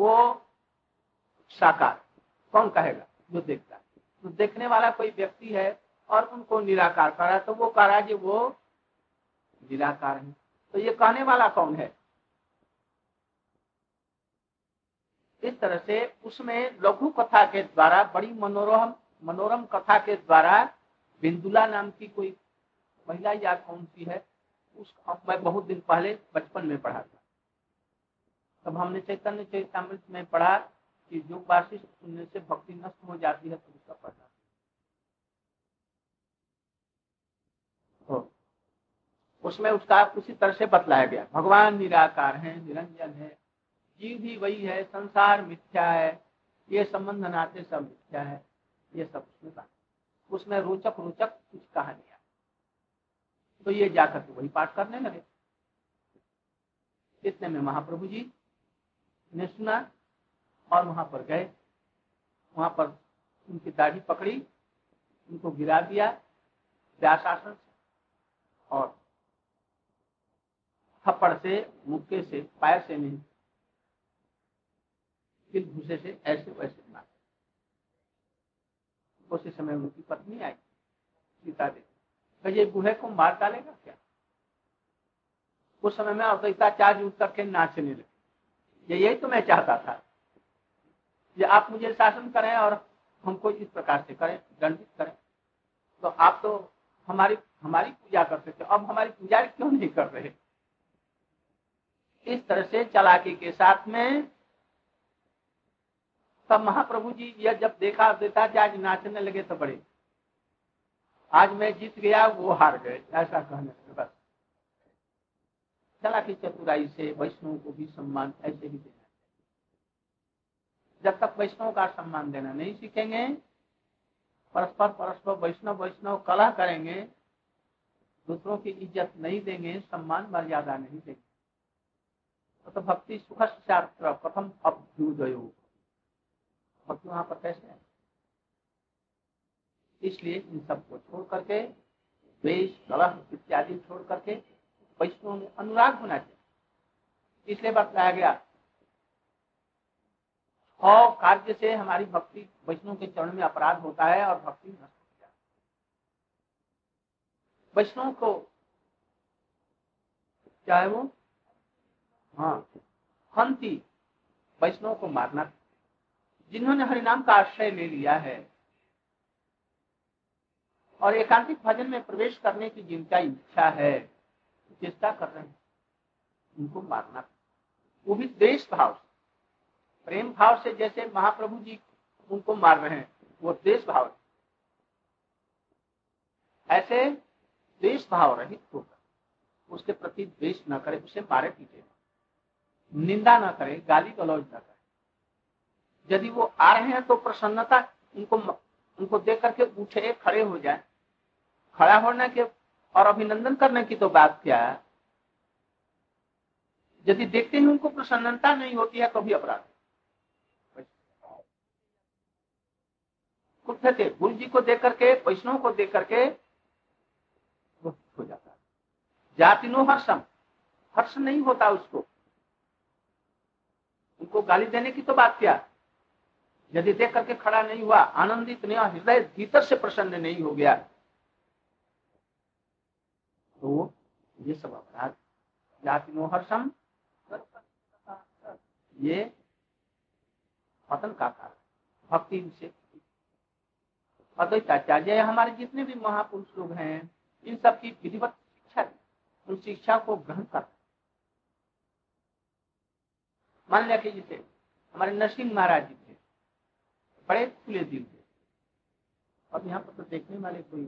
वो साकार। कौन कहेगा? जो देखता है। तो देखने वाला कोई व्यक्ति है और उनको निराकार करा तो वो करा कि वो निराकार है। तो ये कहने वाला कौन है? इस तरह से उसमें लघु कथा के द्वारा, बड़ी मनोरम मनोरम कथा के द्वारा बिंदुला नाम की कोई महिला या कौन सी है, उस, मैं बहुत दिन पहले बचपन में पढ़ा था। तब हमने चैतन्य चैतामृत में पढ़ा कि जो वाशिष्ठ सुनने से भक्ति नष्ट हो जाती है तो उसका पढ़ना उसमें उसका उसी तरह से बतलाया गया। भगवान निराकार है, निरंजन है, जीव भी वही है, संसार मिथ्या है, ये संबंध नाते सब मिथ्या है, ये सब उसमें बात उसमें रोचक रोचक कुछ कहानियाँ तो ये जाकर के वही पाठ करने लगे। इतने में महाप्रभु जी ने सुना और वहाँ पर गए। वहाँ पर उनकी दाढ़ी पकड़ी, उनको गिरा दिया व्यासासन से और थप्पड़ से, मुक्के से, पैर से नहीं, फिर भूसे से ऐसे वैसे मार। उसी समय उनकी पत्नी आई, सीता देवी। ये बूढ़े को मार डालेगा क्या? उस समय में अवैताचार्य उठ करके नाचने लगे। ये यही तो मैं चाहता था। ये आप मुझे शासन करें और हमको इस प्रकार से करें, दंडित करें। तो आप तो हमारी हमारी पूजा करते थे अब हमारी पूजा क्यों नहीं कर रहे? इस तरह से चलाकी के साथ में तब महाप्रभु जी यह जब देखा देता आज नाचने लगे तो बड़े। आज मैं जीत गया, वो हार गए, ऐसा कहने बस। चला की चतुराई से वैष्णव को भी सम्मान ऐसे ही देना जब तक वैष्णव का सम्मान देना नहीं सीखेंगे, परस्पर परस्पर वैष्णव वैष्णव कला करेंगे, दूसरों की इज़्ज़त नहीं देंगे, सम्मान मर्यादा नहीं देंगे। तो भक्ति सुख शास्त्र प्रथम अभ्युदय। भक्ति वहाँ पर कैसे है? इसलिए इन सबको छोड़ करके द्वेश कलह इत्यादि छोड़ करके वैष्णव में अनुराग होना चाहिए। इसलिए बताया गया और कार्य से हमारी भक्ति वैष्णव के चरण में अपराध होता है और भक्ति नष्ट हो। जाती वैष्णव को चाहे वो? हाँ हंती वैष्णव को मारना जिन्होंने हरिनाम का आश्रय ले लिया है और एकांतिक भजन में प्रवेश करने की जिनका इच्छा है चेष्टा कर रहे हैं, उनको मारना वो भी देश भाव से, प्रेम भाव से जैसे महाप्रभु जी उनको मार रहे हैं, वो देश भाव ऐसे देश भाव रहित होकर, उसके प्रति द्वेष न करे, उसे मारे पीटे। निंदा न करे, गाली गलौज न करे। यदि वो आ रहे हैं तो प्रसन्नता उनको उनको देख करके उठे, खड़े हो जाए। खड़ा होने के और अभिनंदन करने की तो बात क्या है? यदि देखते ही उनको प्रसन्नता नहीं होती है तो भी अपराध। थे, गुरु जी को देख करके, वैष्णव को देख करके हो जाता है। जाति नो हर्षम। हर्ष नहीं होता उसको। उनको गाली देने की तो बात क्या यदि देख करके खड़ा नहीं हुआ, आनंदित नहीं हृदय भीतर से प्रसन्न नहीं हो गया। तो ये सब अपराध। जाति हर्षम ये पतन का कारण। भक्ति से अद्वैताचार्य हमारे जितने भी महापुरुष लोग हैं, इन सब की विधिवत शिक्षा उन शिक्षा को ग्रहण कर। मान लिया कि जैसे हमारे नरसिंह महाराज जी थे, बड़े खुले दिल थे। अब यहाँ पर तो देखने वाले कोई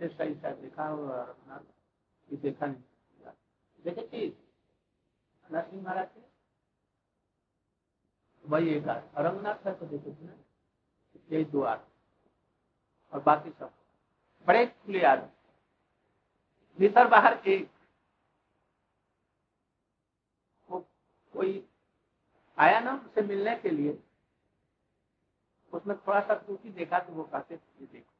देखा रघुनाथ देखा नहीं। देखे चीज़ महाराज थे। वही एक है तो देखो ना यही दो और बाकी सब। बड़े खुले आदमी भीतर बाहर एक। वो कोई आया ना उनसे मिलने के लिए उसमें थोड़ा सा टूटी देखा तो वो कहते देखो।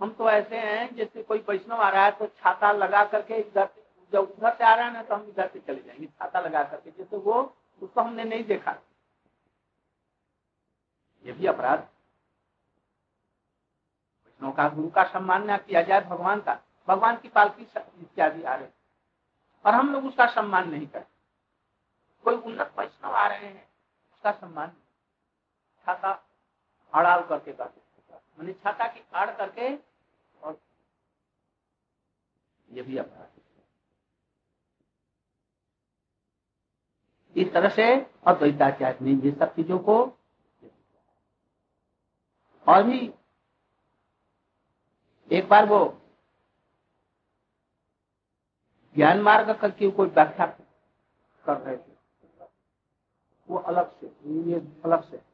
हम तो ऐसे हैं, जैसे कोई वैष्णव आ रहा है तो छाता लगा करके इधर जब उधर से आ रहा है ना तो हम इधर से चले जाएँगे, छाता लगा करके। जैसे वो, उसको हमने नहीं देखा। ये भी अपराध। वैष्णव का गुरु का सम्मान न किया जाए भगवान का। भगवान की पालकी इत्यादि आ रहे। और हम लोग उसका सम्मान नहीं करते कोई उन्नत वैष्णव आ रहे हैं, उसका सम्मान छाता अड़ाल करके करते। मैंने छाता की आड़ करके और ये भी अपराध इस तरह से अद्वैताचार्य ने ये सब चीज़ों को और भी एक बार वो ज्ञान मार्ग करके कोई व्याख्या कर रहे थे? वो अलग से, ये अलग से।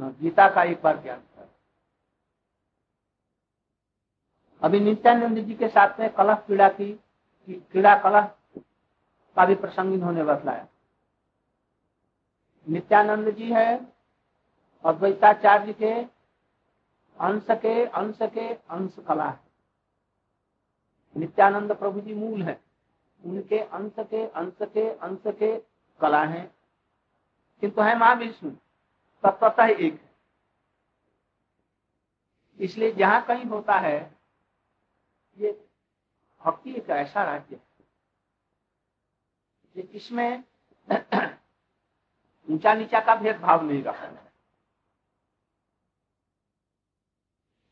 गीता का एक बार ज्ञान अभी नित्यानंद जी के साथ में कलह पीड़ा की क्रीड़ा कलह का भी प्रसंग इन्होंने बतलाया। नित्यानंद जी है अद्वैताचार्य के अंश के अंश के अंश कला है। नित्यानंद प्रभु जी मूल है। उनके अंश के अंश के अंश के कला है। किंतु है महाविष्णु। तत्वतः एक है। इसलिए जहाँ कहीं होता है, ये भक्ति एक ऐसा राज्य है इसमें ऊँचा नीचा का भेदभाव नहीं रखा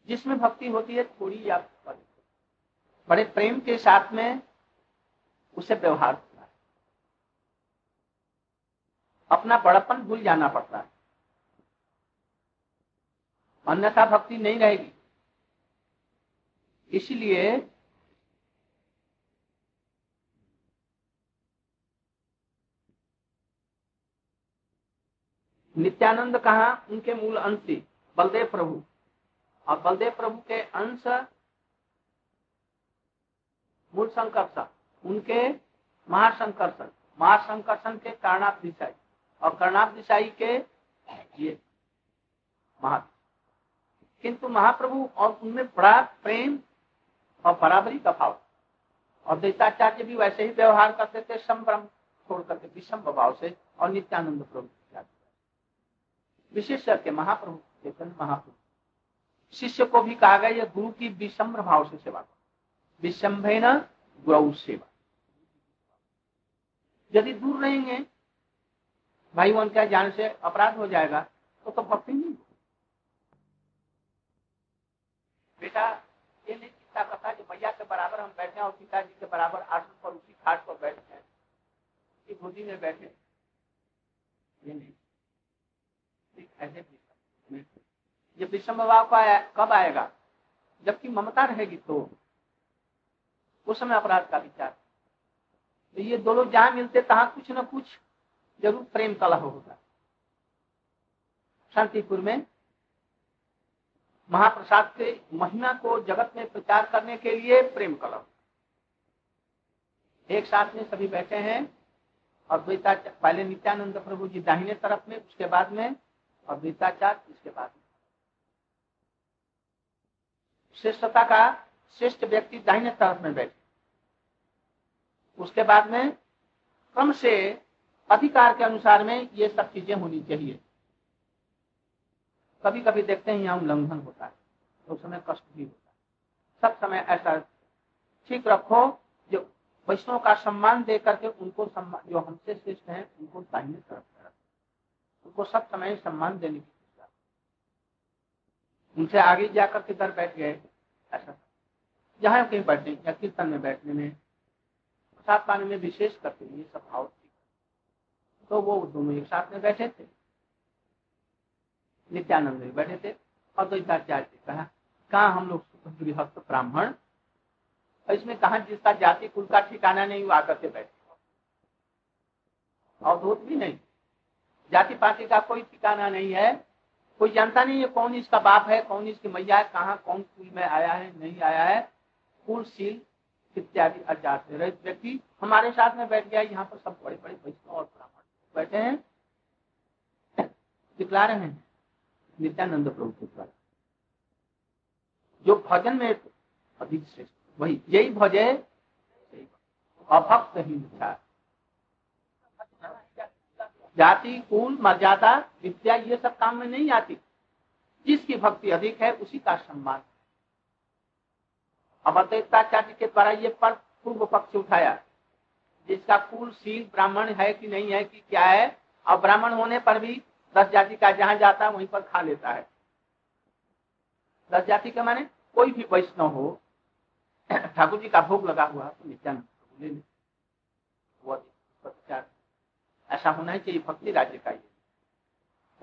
जिसमें भक्ति होती है, थोड़ी या बड़े। प्रेम के साथ में उसे व्यवहार अपना बड़पन भूल जाना पड़ता है। अन्यथा भक्ति नहीं रहेगी। इसलिए नित्यानंद कहा? उनके मूल अंश बलदेव प्रभु। और बलदेव प्रभु के अंश, मूल संकर्षण, उनके महासंकर्षण। महासंकर्षण के कर्णाप दिशाई, और कर्णाप दिशाई के ये महा किंतु महाप्रभु और उनमें बड़ा प्रेम और बराबरी का भाव। और दैताचार्य भी वैसे ही व्यवहार करते थे, संभ्रम छोड़ करके, विषम भाव से और नित्यानंद प्रभु विशेष करके महाप्रभु महाप्रभु। शिष्य को भी कहा गया, यह गुरु की विषम भाव से सेवा करो। विषम्भे न सेवा। यदि दूर रहेंगे भाई वन क्या जान से अपराध हो जाएगा तो तो भक्ति नहीं बेटा, ये नहीं चिंता करता कि भैया के बराबर हम बैठे और पिताजी के बराबर आसन पर उसी खाट पर बैठे हैं। उसी गोदी में बैठे ऐसे ये विषम भाव का कब आएगा? जबकि ममता रहेगी तो। उस समय अपराध का विचार। तो ये दोनों जहाँ मिलते, तहां कुछ न कुछ ज़रूर प्रेम कलह होगा। शांतिपुर में महाप्रसाद के महिमा को जगत में प्रचार करने के लिए प्रेम कलम एक साथ में सभी बैठे हैं और पहले नित्यानंद प्रभु जी दाहिने तरफ़ में, उसके बाद में, और द्वैताचार इसके बाद में। श्रेष्ठता का श्रेष्ठ व्यक्ति दाहिने तरफ़ में बैठे। उसके बाद में क्रम से अधिकार के अनुसार में ये सब चीज़ें होनी चाहिए। कभी कभी देखते हैं यहाँ उल्लंघन होता है तो समय कष्ट भी होता है। सब समय ऐसा ठीक रखो जो वैष्णव का सम्मान दे करके उनको सम्मान, जो हमसे श्रेष्ठ हैं, उनको दाहिने तरफ़ उनको सब समय सम्मान देने की उनसे आगे जाकर के घर बैठ गए, ऐसा। जहाँ कहीं बैठने, या कीर्तन में बैठने में प्रसाद पाने में विशेष करते ये सब भाव तो वो दोनों एक साथ में बैठे थे। नित्यानंद में बैठे थे और द्वैताचार्य ने कहा कहा हम लोग गृहस्थ ब्राह्मण? इसमें कहा जिसका जाति कुल का ठिकाना नहीं वो आकर के बैठे अवधूत भी नहीं। जाति पाति का कोई ठिकाना नहीं है। कोई जानता नहीं है कौन इसका बाप है, कौन इसकी मैया है, कहाँ, कौन कुल में आया है, नहीं आया है। कुलशील इत्यादि अजात व्यक्ति हमारे साथ में बैठ गया, यहाँ पर सब बड़े बड़े वैष्णव और ब्राह्मण बैठे हैं। दिखला रहे हैं। नित्यानंद प्रभु के द्वारा। जो भजन में अधिक श्रेष्ठ, वही यही भजे अभक्त हिंसा जाति, कुल मर्यादा विद्या ये सब काम में नहीं आती। जिसकी भक्ति अधिक है, उसी का सम्मान। अब के द्वारा ये पर पूर्व पक्ष उठाया। जिसका कुल, शील, ब्राह्मण है कि नहीं है, कि क्या है और ब्राह्मण होने पर भी दस जाति का जहाँ जाता है, वहीं पर खा लेता है। दस जाति का माने कोई भी वैष्णव हो, ठाकुर जी का भोग लगा हुआ तो नित्यानंद ले ऐसा होना चाहिए भक्ति राज्य का ये।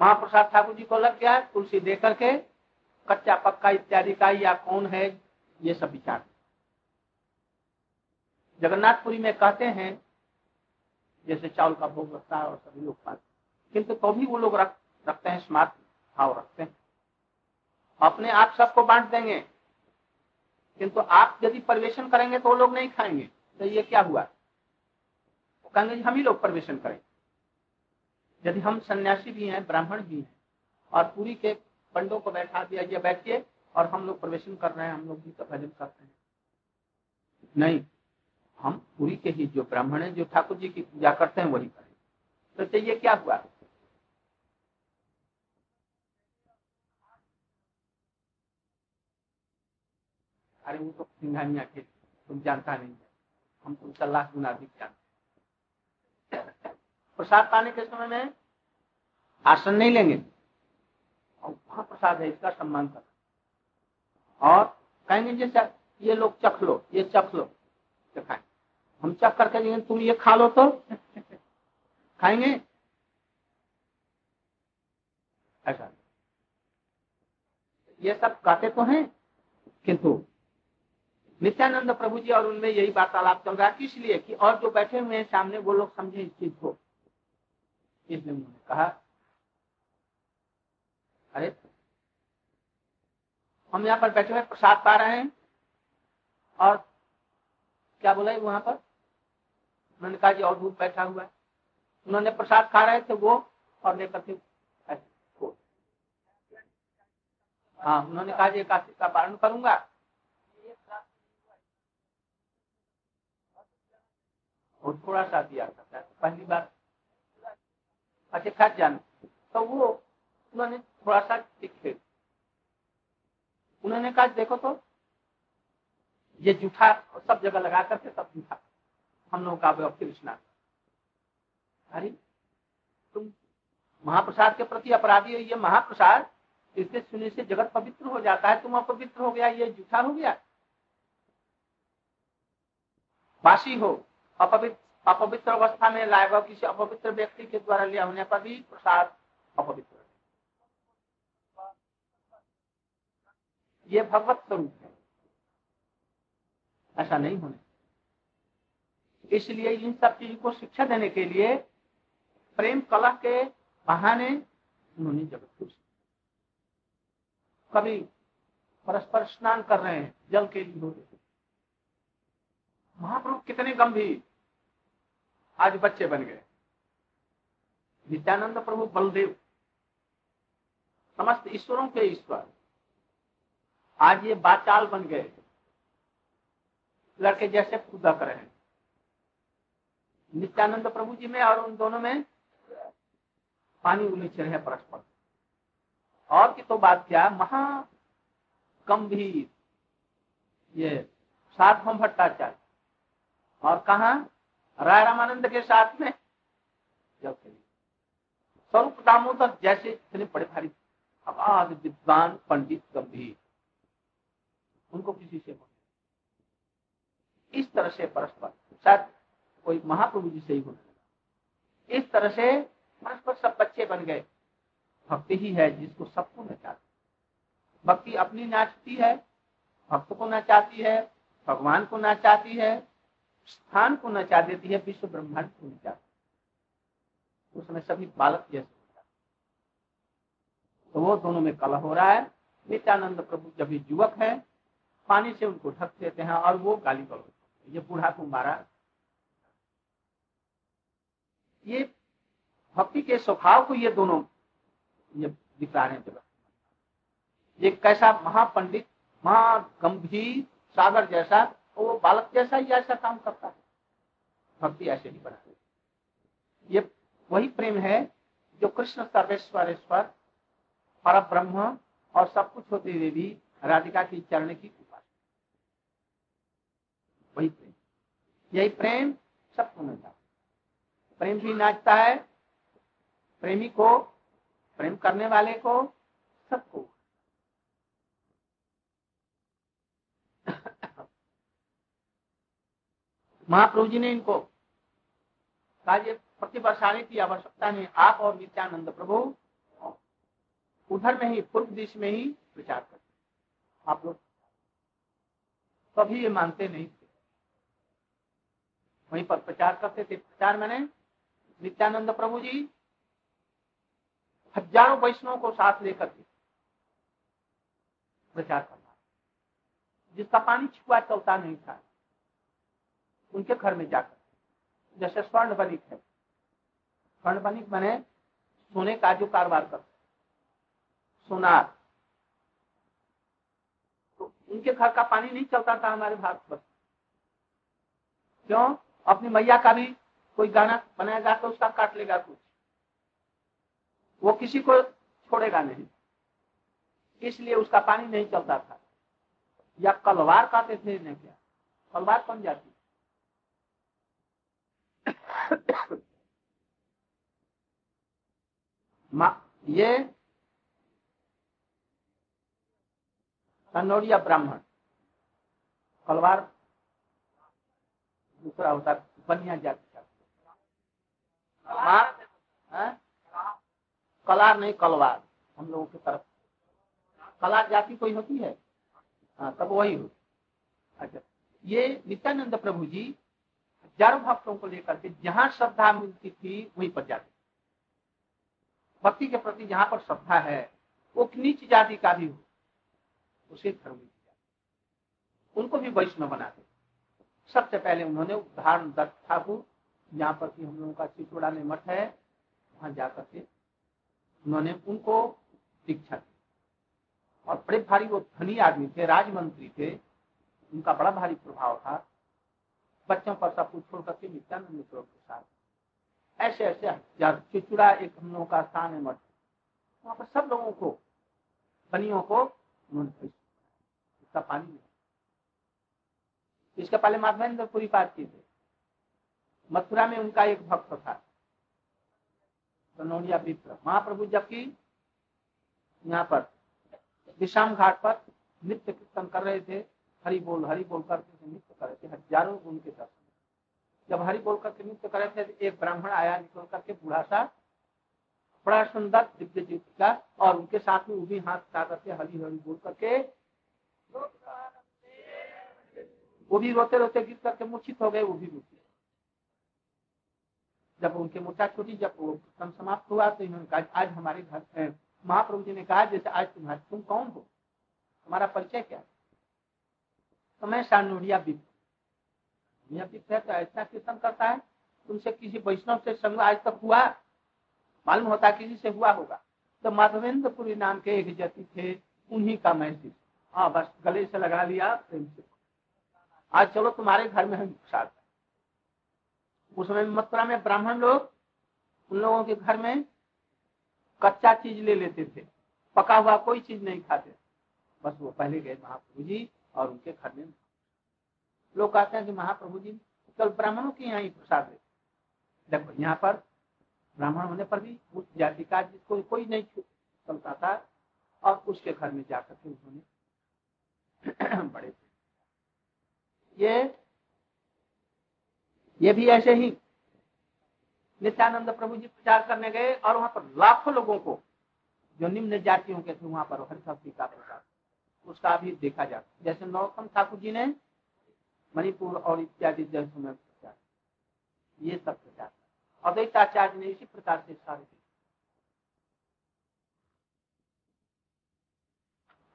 महाप्रसाद ठाकुर जी को लग गया तुलसी दे करके, कच्चा पक्का इत्यादि का या कौन है, ये सब विचार। जगन्नाथपुरी में कहते हैं, जैसे चावल का भोग लगता है और सभी लोग खाते किंतु तो भी वो लोग रख, रखते हैं स्मार्ट भाव रखते हैं। अपने आप सबको बांट देंगे। किंतु आप यदि परिवेशन करेंगे तो वो लोग नहीं खाएँगे। तो ये क्या हुआ? वो कहेंगे हम ही लोग परिवेशन करेंगे यदि हम सन्यासी भी हैं, ब्राह्मण भी हैं, और पूरी के पंडों को बैठा दिया, ये बैठिए, और हम लोग प्रवेशन कर रहे हैं, हम लोग भी तो भजन करते हैं। नहीं, हम पूरी के ही जो ब्राह्मण है, जो ठाकुर जी की पूजा करते हैं, वही करें। तो चाहिए क्या हुआ? अरे वो तो सिंघानिया के, तुम जानता नहीं है। हम तुमसे लाख गुना अधिक जानते प्रसाद पाने के समय में आसन नहीं लेंगे। और वहाँ प्रसाद है, इसका सम्मान कर और कहेंगे, जैसे ये लोग चख लो, ये चख लो चखाए हम चख करके लेंगे तुम ये खा लो तो। खाएँगे? ऐसा। ये सब कहते तो हैं, किंतु नित्यानंद प्रभु जी और उनमें यही वार्तालाप चल रहा है। इसलिए कि और जो बैठे हुए हैं सामने, वो लोग समझे इस चीज़ को। इसलिए उन्होंने कहा, अरे, हम यहाँ पर बैठे हुए प्रसाद पा रहे हैं। और क्या बोला है वहाँ पर? उन्होंने कहा जी और धूप बैठा हुआ है। उन्होंने प्रसाद खा रहे थे, वो और लेकर के हाँ उन्होंने कहा जी एकादशी का पालन करूँगा। और थोड़ा सा दिया करता है पहली बार। अच्छा खा जाना। तो वो, उन्होंने थोड़ा सा दिखे उन्होंने कहा, देखो तो ये जूठा सब जगह लगा करके सब जूठा। हम लोगों का फिर स्नान। अरे, तुम महाप्रसाद के प्रति अपराधी हो। ये महाप्रसाद इसके सुनने से जगत पवित्र हो जाता है। तुम अपवित्र हो गया, ये जूठा हो गया। बासी हो। अपवित्र अपवित्र अवस्था में लाएगा किसी अपवित्र व्यक्ति के द्वारा लिया होने पर भी प्रसाद अपवित्र ये भगवत स्वरूप है। ऐसा नहीं होने इसलिए इन सब चीज़ को शिक्षा देने के लिए प्रेम कला के बहाने उन्होंने जगत को कभी परस्पर स्नान कर रहे हैं, जल के लिए महाप्रभु कितने गंभीर आज बच्चे बन गए। नित्यानंद प्रभु बलदेव। समस्त ईश्वरों के ईश्वर। आज ये बाचाल बन गए। लड़के जैसे कूदा कर हैं। नित्यानंद प्रभु जी में और उन दोनों में पानी उलीच रहे हैं परस्पर। और की तो बात क्या, महा गंभीर। ये सातम भट्टाचार्य। और कहा? राय रामानंद के साथ में। जब स्वरूप दामोदर जैसे इतने बड़े भारी, आवाज़, विद्वान, पंडित, गंभीर, उनको किसी से इस तरह से परस्पर, शायद कोई महाप्रभु जी से ही होने इस तरह से परस्पर सब बच्चे बन गए। भक्ति ही है जिसको सबको नचाती भक्ति अपनी नाचती है, भक्त को नचाती है, भगवान को नचाती है स्थान को नचा देती है, विश्व ब्रह्मांड को नचाती उसमें सभी बालक जैसे तो वो दोनों में कलह हो रहा है। नित्यानंद प्रभु जब युवक है, पानी से उनको ढक देते हैं और वो गाली गलौज ये बूढ़ा को मारा ये भक्ति के स्वभाव को ये दोनों ये दिखा रहे हैं ये कैसा महापंडित, महागंभीर सागर जैसा वो बालक जैसा ही ऐसा काम करता है। भक्ति ऐसे ही बना ये वही प्रेम है जो कृष्ण सर्वेश्वरेश्वर पर ब्रह्म और सब कुछ होते हुए भी राधिका की चरण की उपासना। वही प्रेम। यही प्रेम सबको मिलता प्रेम भी नाचता है, प्रेमी को, प्रेम करने वाले को, सबको। महाप्रभु जी ने इनको कहा प्रतिवर्षाने की आवश्यकता नहीं आप और नित्यानंद प्रभु उधर में ही, पूर्व दिश में ही विचार करते आप लोग कभी ये मानते नहीं थे। वहीं पर प्रचार करते थे। प्रचार मैंने नित्यानंद प्रभु जी हज़ारों वैष्णव को साथ लेकर के प्रचार करना। जिसका पानी छुआ चलता नहीं था। उनके घर में जाकर। जैसे स्वर्ण बनिक है। स्वर्ण बनिक मैंने सोने का जो कारोबार कर सोनार। तो उनके घर का पानी नहीं चलता था हमारे भारत पर क्यों? अपनी मैया का भी कोई गाना बनाएगा तो उसका काट लेगा कुछ। वो किसी को छोड़ेगा नहीं। इसलिए उसका पानी नहीं चलता था। या कलवार काटे थे नहीं क्या? कलवार बन जाती ये कन्नौड़िया ब्राह्मण कलवार दूसरा होता बनिया जाति का। कलार नहीं, कलवार, हम लोगों की तरफ़। कलार जाति कोई होती है? हाँ तब वही हो। अच्छा ये नित्यानंद प्रभु जी हज़ारों भक्तों को लेकर के जहाँ श्रद्धा मिलती थी, वहीं पर जाते। भक्ति के प्रति जहाँ पर श्रद्धा है, वो नीच जाति का भी हो, उसे धर्म उनको भी वैष्णव बनाते सबसे पहले उन्होंने उदाहरण दत्त ठाकुर, जहाँ पर कि हम लोगों का चिचोड़ा में मठ है, वहाँ जाकर के उन्होंने उनको दीक्षा दी। और बड़े भारी वो धनी आदमी थे, राजमंत्री थे, उनका बड़ा भारी प्रभाव था। बच्चों पर सब कुछ छोड़ करके नित्यानंद के साथ। ऐसे ऐसे चिचुड़ा एक हम लोगों का स्थान है मठ। वहाँ पर सब लोगों को, बनियों को उन्होंने पानी इसके पहले माधवेंद्रपुरी बात की थे। मथुरा में उनका एक भक्त था कनौड़िया विप्र महाप्रभु जबकि यहाँ पर, विश्राम घाट पर नित्य कीर्तन कर रहे थे, हरि बोल हरि बोल करके। नृत्य कर थे हज़ारों उनके दर्शन जब हरि बोल करके नृत्य कर थे तो एक ब्राह्मण आया, निकल करके बूढ़ा सा, बड़ा सुंदर दिव्य जीत का और उनके साथ में वो भी हाथ उठा करके हरी हरी बोल करके वो भी रोते रोते गिर करके मूर्छित हो गए, वो भी रूपी जब उनके मूर्छा छोटी, जब वो कम समाप्त हुआ तो इन्होंने कहा, आज हमारे घर महाप्रभु जी ने कहा, जैसे आज तुम्हारे, तुम कौन हो? हमारा परिचय क्या तो मैं शानुड़िया बिप है तो ऐसा कीर्तन करता है तुमसे किसी वैष्णव से संग आज तक हुआ? मालूम होता किसी से हुआ होगा। तो माधवेंद्रपुरी नाम के एक जति थे, उन्हीं का मैं मैसेज हाँ बस गले से लगा लिया प्रेम से। आज चलो तुम्हारे घर में हम साथ उस समय मथुरा में ब्राह्मण लोग, उन लोगों के घर में कच्चा चीज़ ले लेते थे। पका हुआ कोई चीज़ नहीं खाते। बस वो पहले गए महाप्रभु जी। और उनके घर में लोग कहते हैं कि महाप्रभु जी, कल ब्राह्मणों के यहाँ ही प्रसाद देते यहाँ पर ब्राह्मण होने पर भी उस जाति का जिसको कोई नहीं चलता था, और उसके घर में जाकर के उन्होंने बड़े ये ये भी ऐसे ही नित्यानंद प्रभु जी प्रचार करने गए, और वहाँ पर लाखों लोगों को, जो निम्न जातियों के थे, वहाँ पर हर हरिभक्ति का प्रचार। उसका भी देखा जाता जैसे नौतम ठाकुर जी ने मणिपुर और इत्यादि जगहों में प्रचार ये सब प्रचार अद्वैताचार्य ने इसी प्रकार से सारे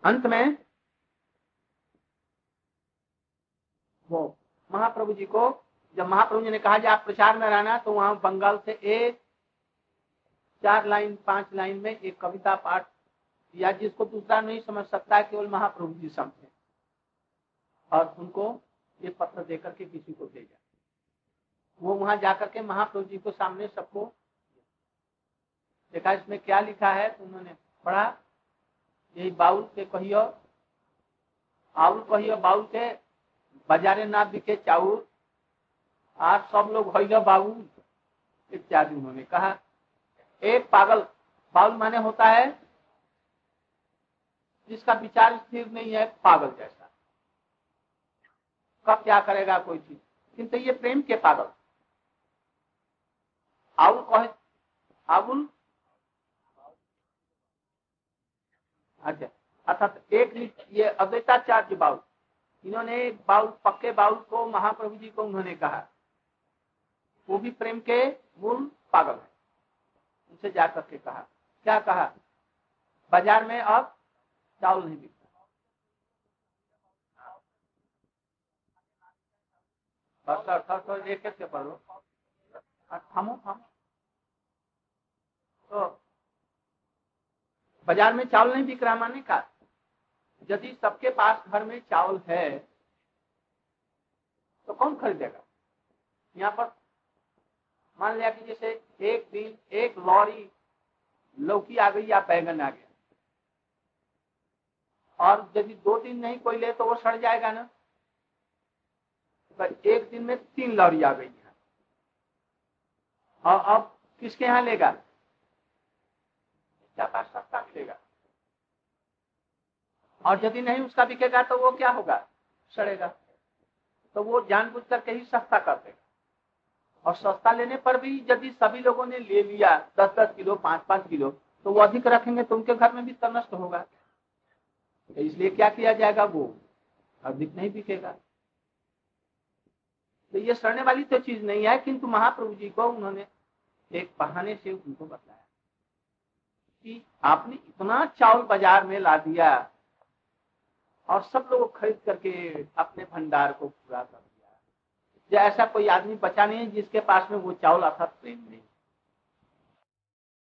अंत में वो महाप्रभु जी को, जब महाप्रभु जी ने कहा कि आप प्रचार में रहना तो वहाँ बंगाल से एक, चार लाइन, पाँच लाइन में एक कविता पाठ या जिसको दूसरा नहीं समझ सकता, केवल महाप्रभु जी समझे। और उनको ये पत्र देकर के किसी को भेजा। वो वहाँ जाकर के महाप्रभु जी को सामने सबको देखा, इसमें क्या लिखा है? तो उन्होंने पढ़ा, यही बाउल के कहियो आउल कहियो, बाउल के बाजारे ना बिके चाउर, आज सब लोग हो बाउल, इत्यादि उन्होंने कहा। एक पागल, बाउल माने होता है जिसका विचार स्थिर नहीं है, पागल जैसा। कब क्या करेगा कोई चीज़? किंतु ये प्रेम के पागल। आउल कहे, आउल? अच्छा अर्थात एक ये अद्वैताचार्य बाउल। इन्होंने बाउल, पक्के बाउल को, महाप्रभु जी को उन्होंने कहा। वो भी प्रेम के मूल पागल है। उनसे जाकर के कहा। क्या कहा? बाज़ार में अब चावल नहीं बिकता एक एक से पढ़ लो थमो थमो। तो बाज़ार में चावल नहीं बिक रहा माने का? यदि सबके पास घर में चावल है तो कौन खरीदेगा? यहाँ पर मान लिया कि जैसे एक दिन एक लॉरी लौकी आ गई या बैगन आ गया। और यदि दो दिन नहीं कोई ले तो वो सड़ जाएगा ना। तो एक दिन में तीन लॉरी आ गई है। और अब किसके यहाँ लेगा? सस्ता मिलेगा और यदि नहीं उसका बिकेगा तो वो क्या होगा? सड़ेगा। तो वो जानबूझ करके ही सस्ता कर देगा। और सस्ता लेने पर भी यदि सभी लोगों ने ले लिया, दस दस किलो, पाँच पाँच किलो तो वो अधिक रखेंगे तो उनके घर में भी तनष्ट होगा। इसलिए क्या किया जाएगा वो? अधिक नहीं बिकेगा तो ये सड़ने वाली तो चीज़ नहीं है, किंतु महाप्रभु जी को उन्होंने एक बहाने से उनको बताया कि आपने इतना चावल बाज़ार में ला दिया और सब लोग खरीद करके अपने भंडार को पूरा कर दिया। ऐसा कोई आदमी बचा नहीं है जिसके पास में वो चावल अर्थात प्रेम